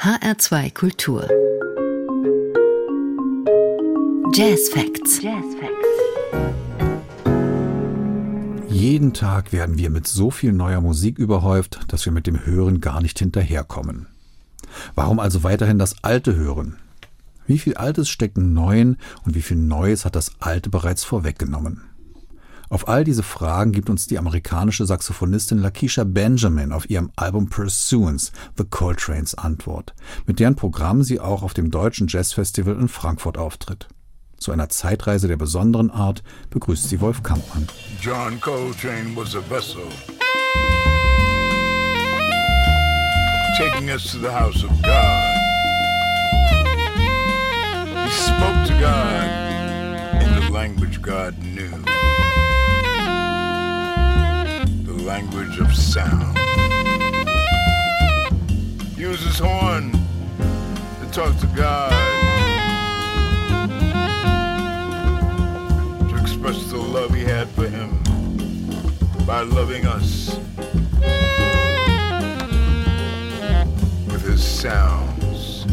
HR2 Kultur. Jazz Facts. Jazz Facts. Jeden Tag werden wir mit so viel neuer Musik überhäuft, dass wir mit dem Hören gar nicht hinterherkommen. Warum also weiterhin das Alte hören? Wie viel Altes steckt im Neuen und wie viel Neues hat das Alte bereits vorweggenommen? Auf all diese Fragen gibt uns die amerikanische Saxophonistin Lakeisha Benjamin auf ihrem Album Pursuance The Coltrane's Antwort, mit deren Programm sie auch auf dem Deutschen Jazzfestival in Frankfurt auftritt. Zu einer Zeitreise der besonderen Art begrüßt sie Wolf Kampmann. John Coltrane was a vessel taking us to the house of God. He spoke to God in the language God knew. Language of sound. Use his horn to talk to God, to express the love he had for him by loving us with his sounds,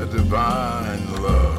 a divine love.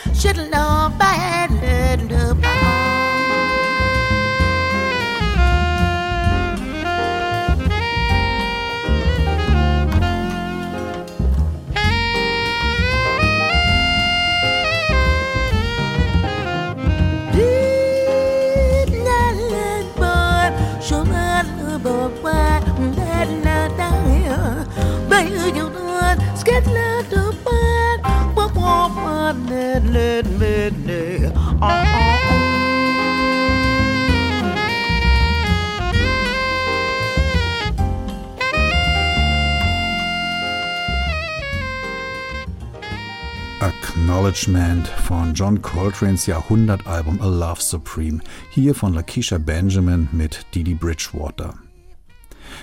Acknowledgement von John Coltrane's Jahrhundertalbum A Love Supreme, hier von Lakeisha Benjamin mit Didi Bridgewater.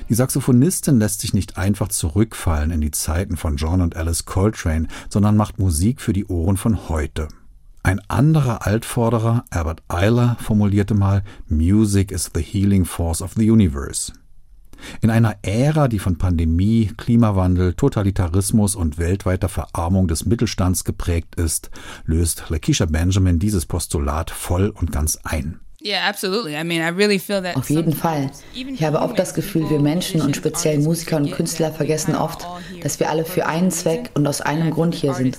Die Saxophonistin lässt sich nicht einfach zurückfallen in die Zeiten von John und Alice Coltrane, sondern macht Musik für die Ohren von heute. Ein anderer Altvorderer, Albert Eiler, formulierte mal Music is the healing force of the universe. In einer Ära, die von Pandemie, Klimawandel, Totalitarismus und weltweiter Verarmung des Mittelstands geprägt ist, löst Lakeisha Benjamin dieses Postulat voll und ganz ein. Auf jeden Fall. Ich habe oft das Gefühl, wir Menschen und speziell Musiker und Künstler vergessen oft, dass wir alle für einen Zweck und aus einem Grund hier sind.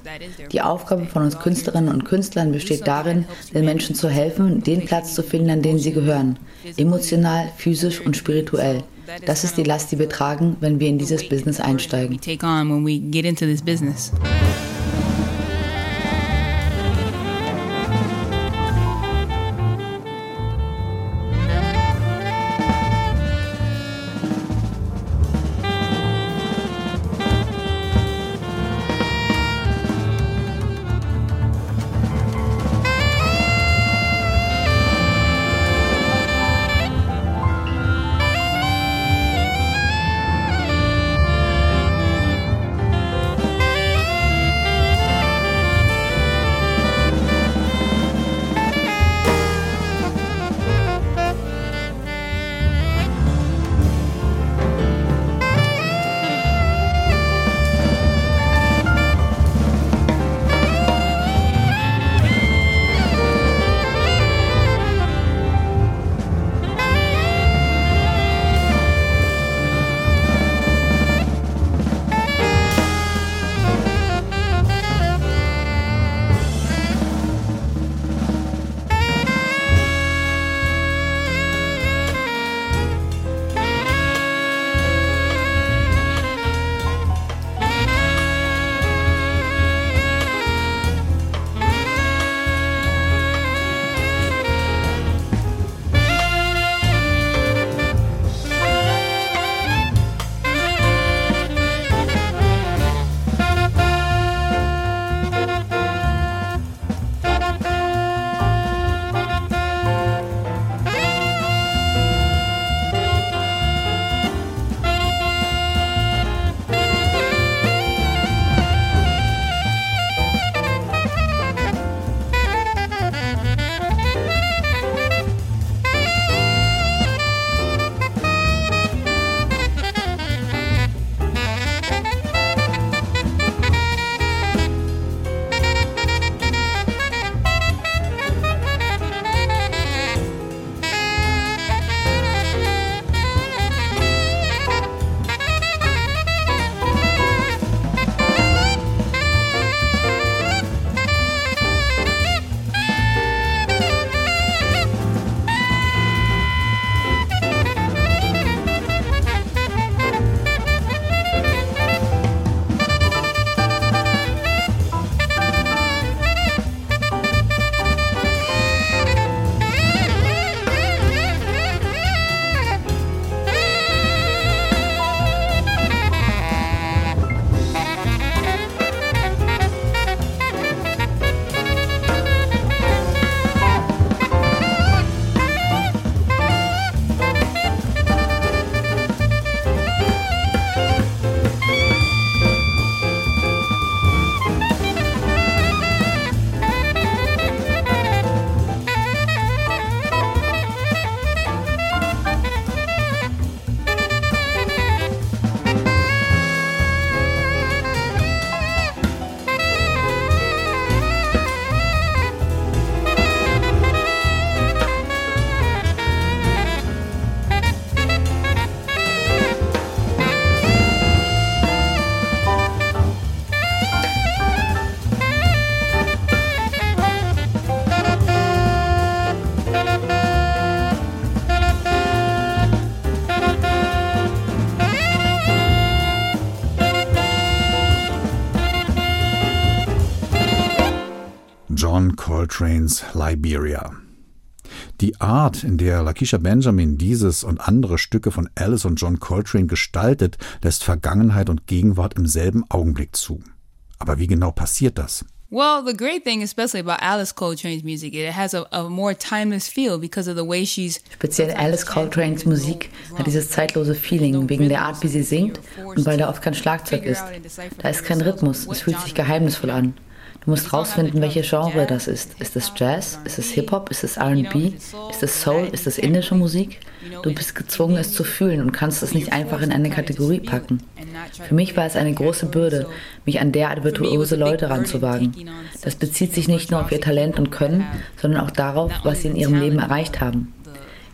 Die Aufgabe von uns Künstlerinnen und Künstlern besteht darin, den Menschen zu helfen, den Platz zu finden, an den sie gehören. Emotional, physisch und spirituell. Das ist die Last, die wir tragen, wenn wir in dieses Business einsteigen. Liberia. Die Art, in der Lakeisha Benjamin dieses und andere Stücke von Alice und John Coltrane gestaltet, lässt Vergangenheit und Gegenwart im selben Augenblick zu. Aber wie genau passiert das? Well, the great thing, especially about Alice Coltrane's music, it has a, a more timeless feel because of the way she's. Speziell Alice Coltrane's Musik hat dieses zeitlose Feeling wegen der Art, wie sie singt und weil da oft kein Schlagzeug ist. Da ist kein Rhythmus, es fühlt sich geheimnisvoll an. Du musst rausfinden, welche Genre das ist. Ist es Jazz? Ist es Hip-Hop? Ist es RB? Ist es Soul? Ist es indische Musik? Du bist gezwungen, es zu fühlen und kannst es nicht einfach in eine Kategorie packen. Für mich war es eine große Bürde, mich an derart virtuose Leute ranzuwagen. Das bezieht sich nicht nur auf ihr Talent und Können, sondern auch darauf, was sie in ihrem Leben erreicht haben.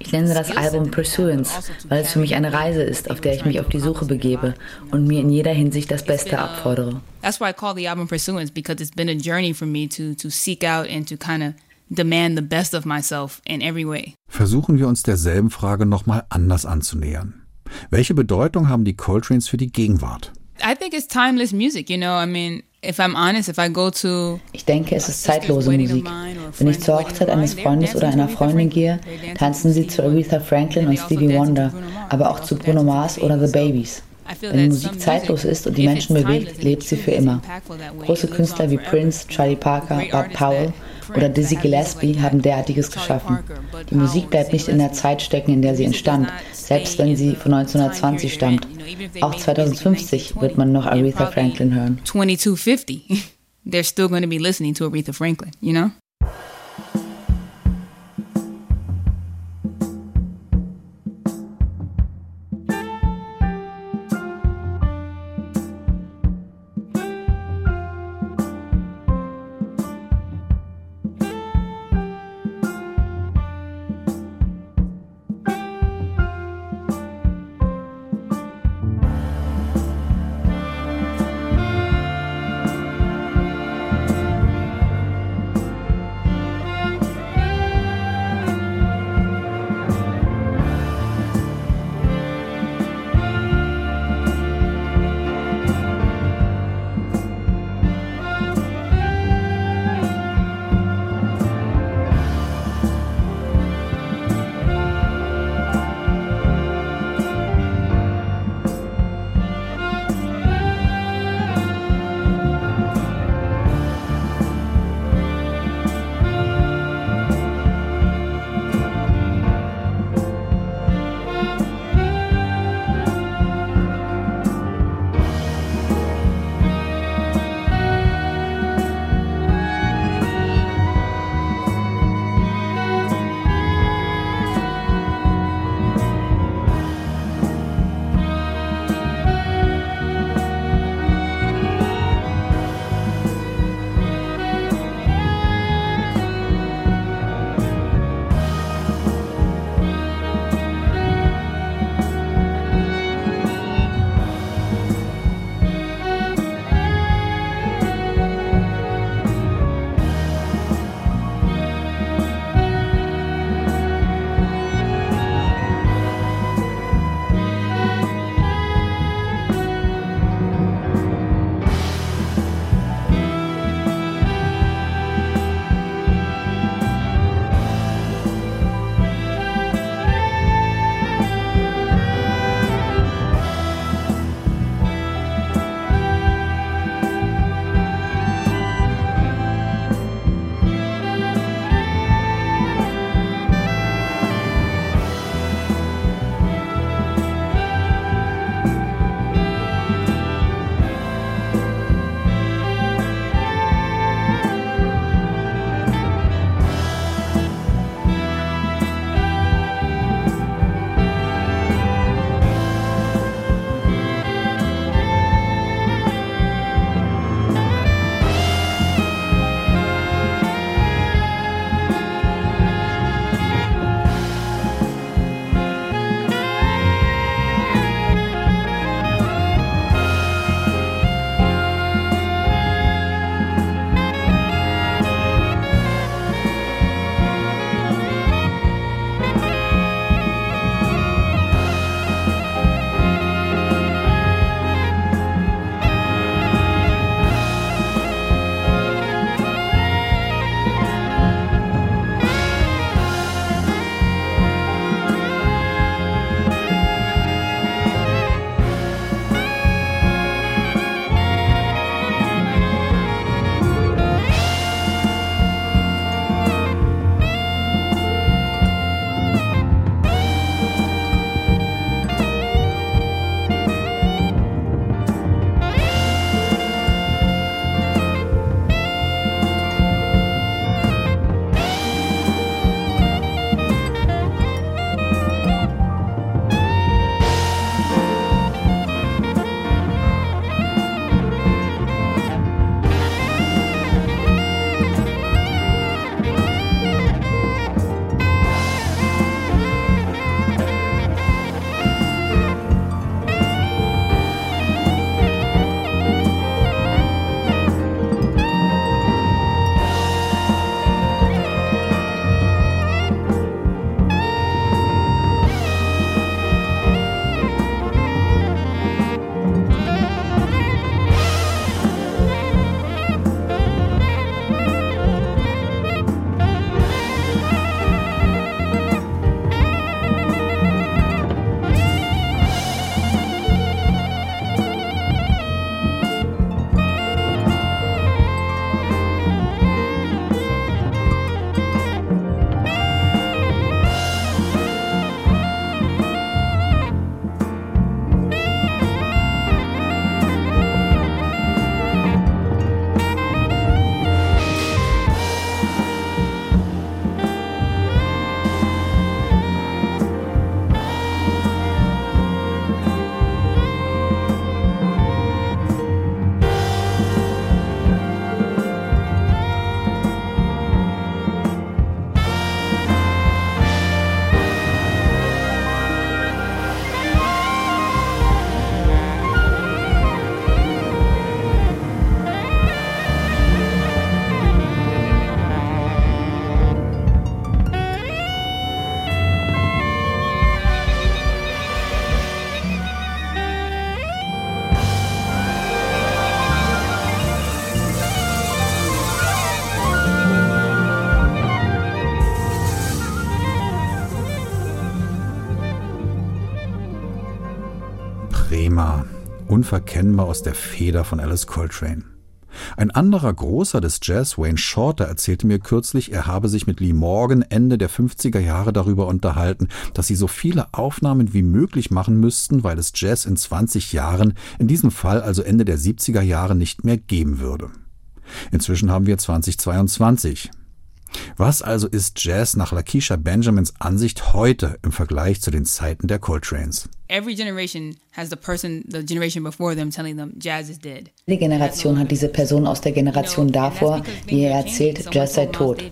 Ich nenne das Album Pursuance, weil es für mich eine Reise ist, auf der ich mich auf die Suche begebe und mir in jeder Hinsicht das Beste abfordere. That's why I call the album Pursuance because it's been a journey for me to to seek out and to kind of demand the best of myself in every way. Versuchen wir uns derselben Frage nochmal anders anzunähern. Welche Bedeutung haben die Coltranes für die Gegenwart? I think it's timeless music, you know. I mean, if I'm honest, if I go to Ich denke, es ist zeitlose Musik. Wenn ich zur Hochzeit eines Freundes oder einer Freundin gehe, tanzen sie zu Aretha Franklin und Stevie Wonder, aber auch zu Bruno Mars oder The Babies. Wenn die Musik zeitlos ist und die Menschen bewegt, lebt sie für immer. Große Künstler wie Prince, Charlie Parker, Bud Powell oder Dizzy Gillespie haben derartiges geschaffen. Die Musik bleibt nicht in der Zeit stecken, in der sie entstand, selbst wenn sie von 1920 stammt. Auch 2050 wird man noch Aretha Franklin hören. 2250, they're still going to be listening to Aretha Franklin, you know? Unverkennbar aus der Feder von Alice Coltrane. Ein anderer Großer des Jazz, Wayne Shorter, erzählte mir kürzlich, er habe sich mit Lee Morgan Ende der 50er Jahre darüber unterhalten, dass sie so viele Aufnahmen wie möglich machen müssten, weil es Jazz in 20 Jahren, in diesem Fall also Ende der 70er Jahre, nicht mehr geben würde. Inzwischen haben wir 2022. Was also ist Jazz nach Lakeisha Benjamins Ansicht heute im Vergleich zu den Zeiten der Coltranes? Every generation has the person, the generation before them telling them Jazz is dead. Jede Generation hat diese Person aus der Generation davor, die ihr erzählt, Jazz sei tot.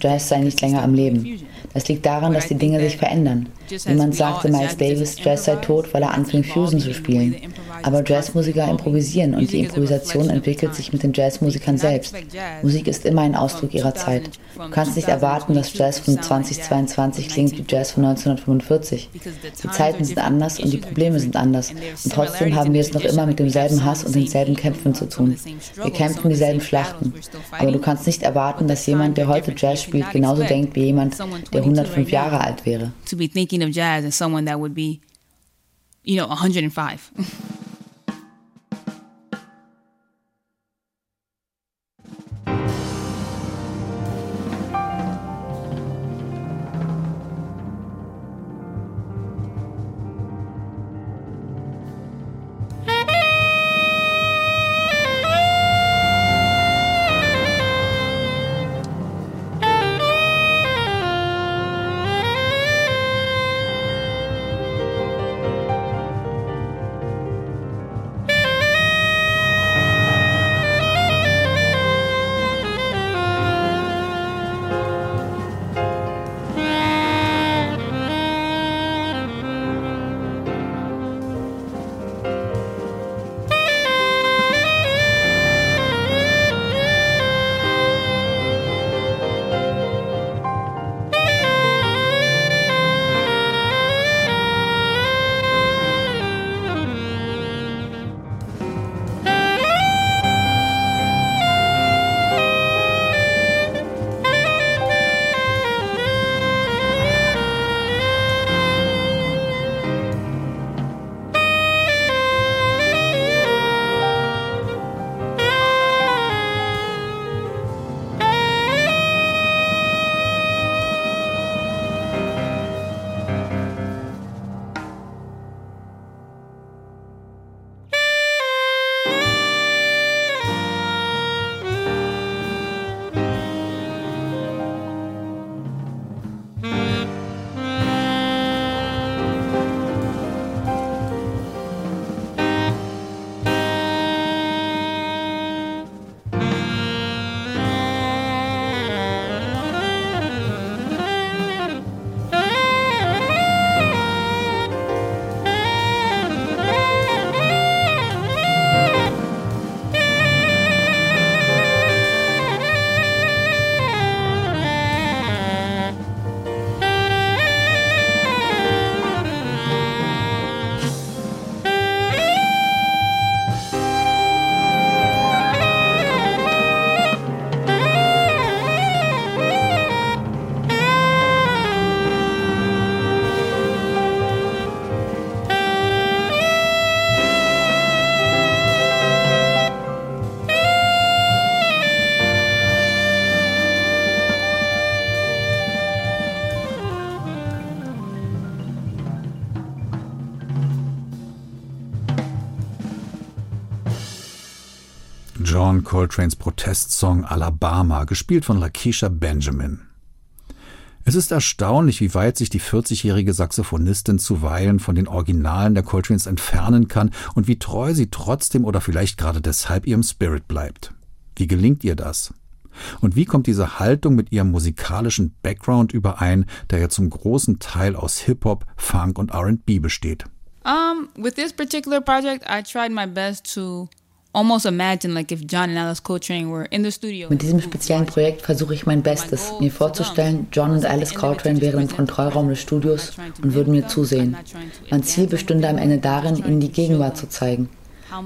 Jazz sei nicht länger am Leben. Das liegt daran, dass die Dinge sich verändern. Niemand sagte Miles Davis, Jazz sei tot, weil er anfing, Fusion zu spielen. Aber Jazzmusiker improvisieren und die Improvisation entwickelt sich mit den Jazzmusikern selbst. Musik ist immer ein Ausdruck ihrer Zeit. Du kannst nicht erwarten, dass Jazz von 2022 klingt wie Jazz von 1945. Die Zeiten sind anders und die Probleme sind anders. Und trotzdem haben wir es noch immer mit demselben Hass und denselben Kämpfen zu tun. Wir kämpfen dieselben Schlachten. Aber du kannst nicht erwarten, dass jemand, der heute Jazz spielt, genauso denkt wie jemand, der 105 Jahre alt wäre. To be thinking of jazz as someone that would be, you know, 105. John Coltranes Protestsong Alabama, gespielt von Lakeisha Benjamin. Es ist erstaunlich, wie weit sich die 40-jährige Saxophonistin zuweilen von den Originalen der Coltranes entfernen kann und wie treu sie trotzdem oder vielleicht gerade deshalb ihrem Spirit bleibt. Wie gelingt ihr das? Und wie kommt diese Haltung mit ihrem musikalischen Background überein, der ja zum großen Teil aus Hip-Hop, Funk und R&B besteht? Um, with this particular project, I tried my best to mit diesem speziellen Projekt versuche ich mein Bestes, mir vorzustellen, John und Alice Coltrane wären im Kontrollraum des Studios und würden mir zusehen. Mein Ziel bestünde am Ende darin, ihnen die Gegenwart zu zeigen.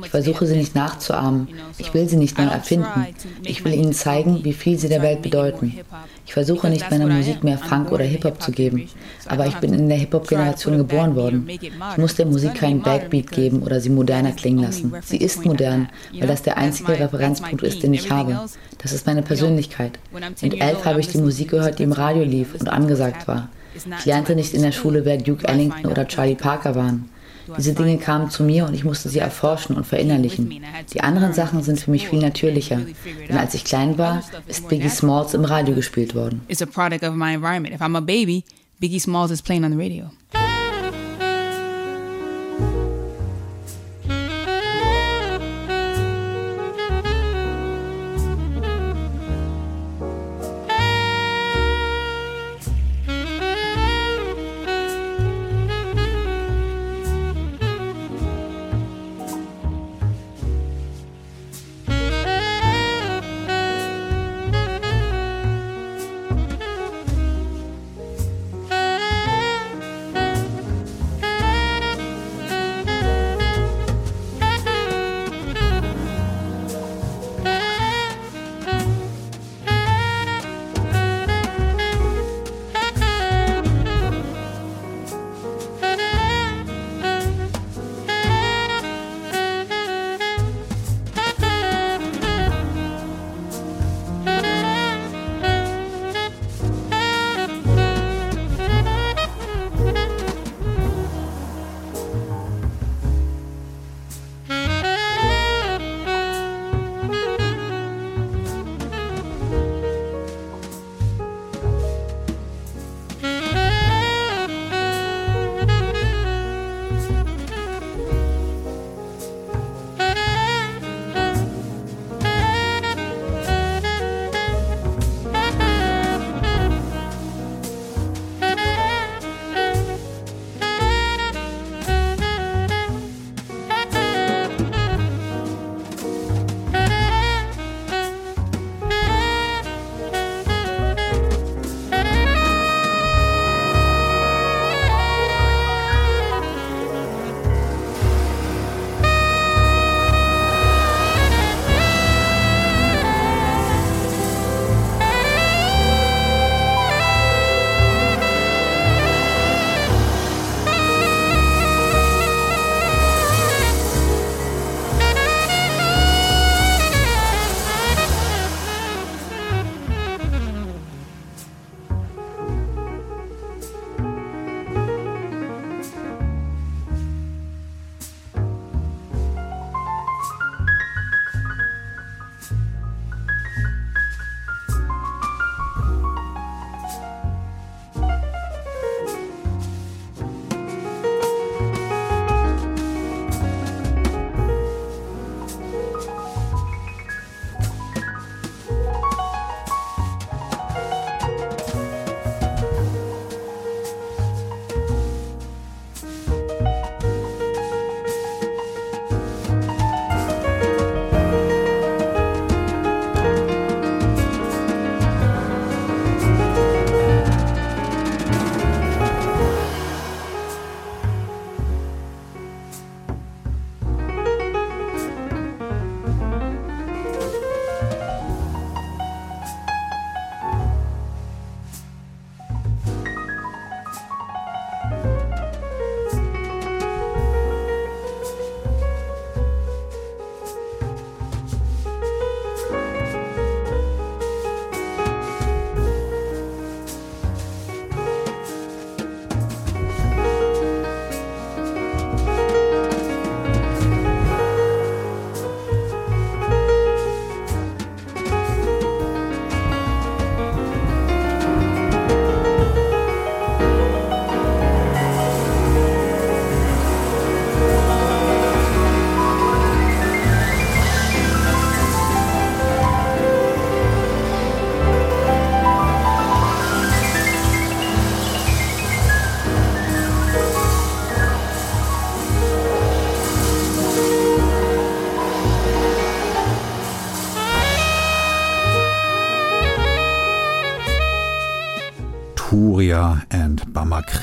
Ich versuche sie nicht nachzuahmen. Ich will sie nicht neu erfinden. Ich will ihnen zeigen, wie viel sie der Welt bedeuten. Ich versuche nicht meiner Musik mehr Funk oder Hip-Hop zu geben. Aber ich bin in der Hip-Hop-Generation geboren worden. Ich muss der Musik keinen Backbeat geben oder sie moderner klingen lassen. Sie ist modern, weil das der einzige Referenzpunkt ist, den ich habe. Das ist meine Persönlichkeit. Mit elf habe ich die Musik gehört, die im Radio lief und angesagt war. Ich lernte nicht in der Schule, wer Duke Ellington oder Charlie Parker waren. Diese Dinge kamen zu mir und ich musste sie erforschen und verinnerlichen. Die anderen Sachen sind für mich viel natürlicher. Denn als ich klein war, ist Biggie Smalls im Radio gespielt worden. It's a product of my environment. If I'm a baby, Biggie Smalls is playing on the radio.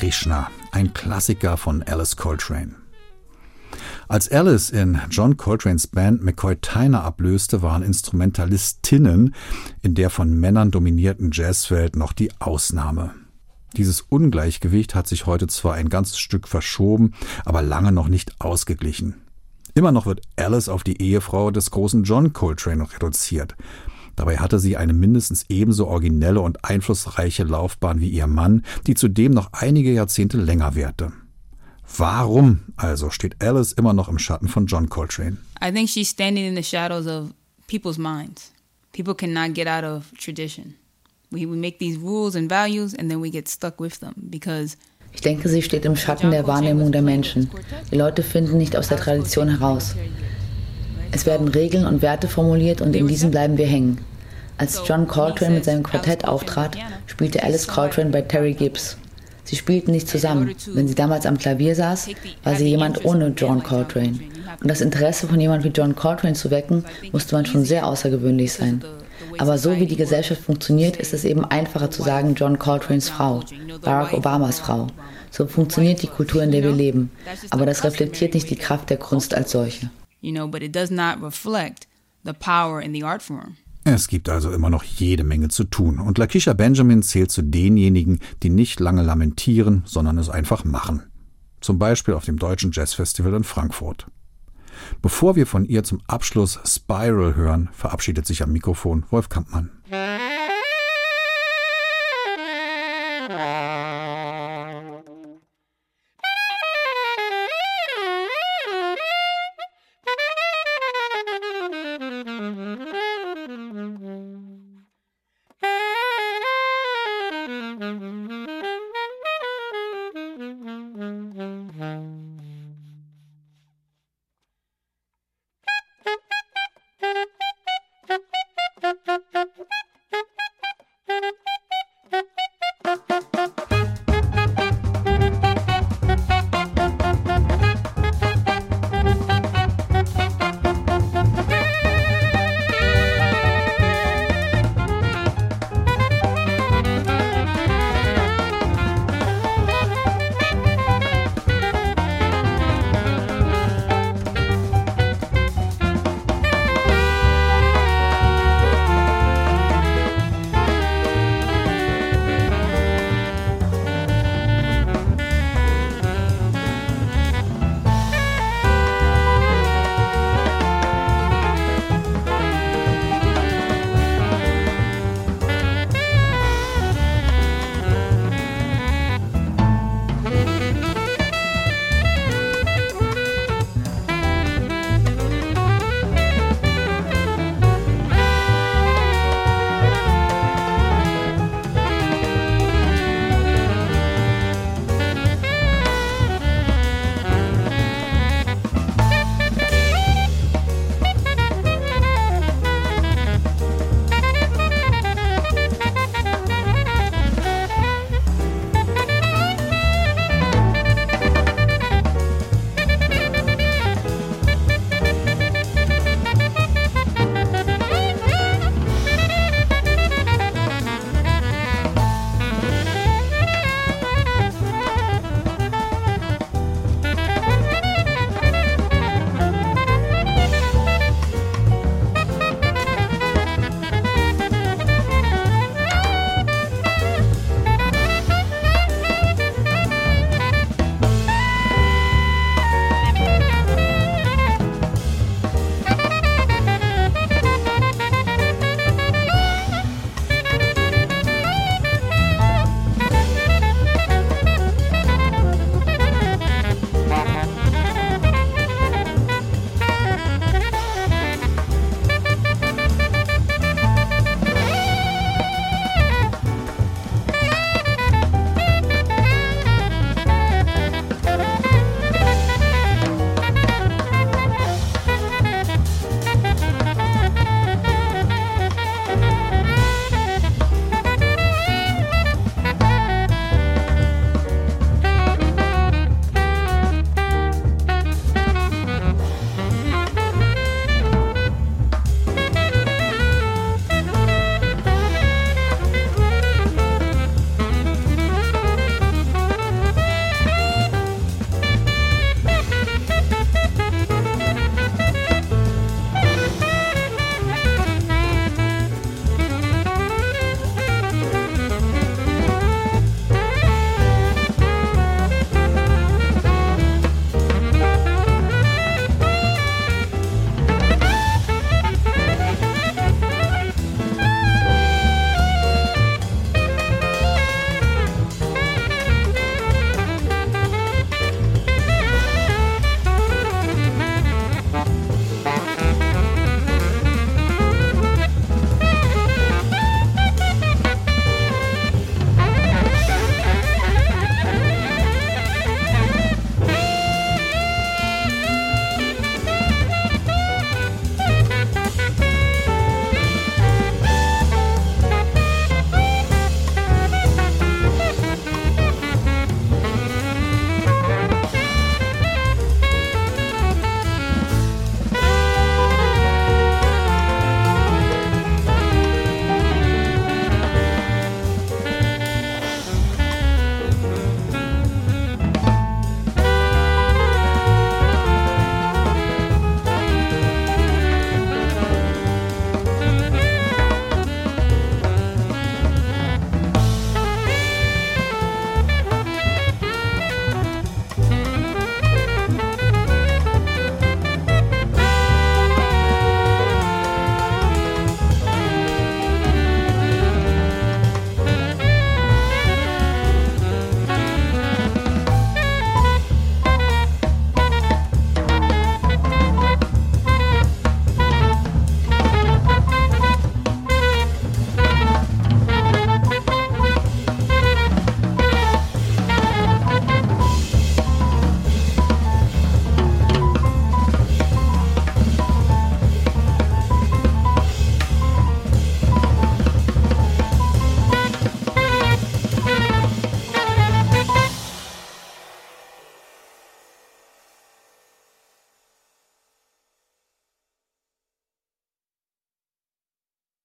Krishna, ein Klassiker von Alice Coltrane. Als Alice in John Coltranes Band McCoy Tyner ablöste, waren Instrumentalistinnen in der von Männern dominierten Jazzwelt noch die Ausnahme. Dieses Ungleichgewicht hat sich heute zwar ein ganzes Stück verschoben, aber lange noch nicht ausgeglichen. Immer noch wird Alice auf die Ehefrau des großen John Coltrane reduziert. Dabei hatte sie eine mindestens ebenso originelle und einflussreiche Laufbahn wie ihr Mann, die zudem noch einige Jahrzehnte länger währte. Warum also steht Alice immer noch im Schatten von John Coltrane? I think she's standing in the shadows of people's minds. People cannot get out of tradition. We, we make these rules and values and then we get stuck with them because ich denke, sie steht im Schatten der Wahrnehmung der Menschen. Die Leute finden nicht aus der Tradition heraus. Es werden Regeln und Werte formuliert und in diesen bleiben wir hängen. Als John Coltrane mit seinem Quartett auftrat, spielte Alice Coltrane bei Terry Gibbs. Sie spielten nicht zusammen. Wenn sie damals am Klavier saß, war sie jemand ohne John Coltrane. Und das Interesse von jemand wie John Coltrane zu wecken, musste man schon sehr außergewöhnlich sein. Aber so wie die Gesellschaft funktioniert, ist es eben einfacher zu sagen John Coltranes Frau, Barack Obamas Frau. So funktioniert die Kultur, in der wir leben. Aber das reflektiert nicht die Kraft der Kunst als solche. You know, but it does not reflect the power in the art form. Es gibt also immer noch jede Menge zu tun. Und Lakisha Benjamin zählt zu denjenigen, die nicht lange lamentieren, sondern es einfach machen. Zum Beispiel auf dem Deutschen Jazzfestival in Frankfurt. Bevor wir von ihr zum Abschluss Spiral hören, verabschiedet sich am Mikrofon Wolf Kampmann.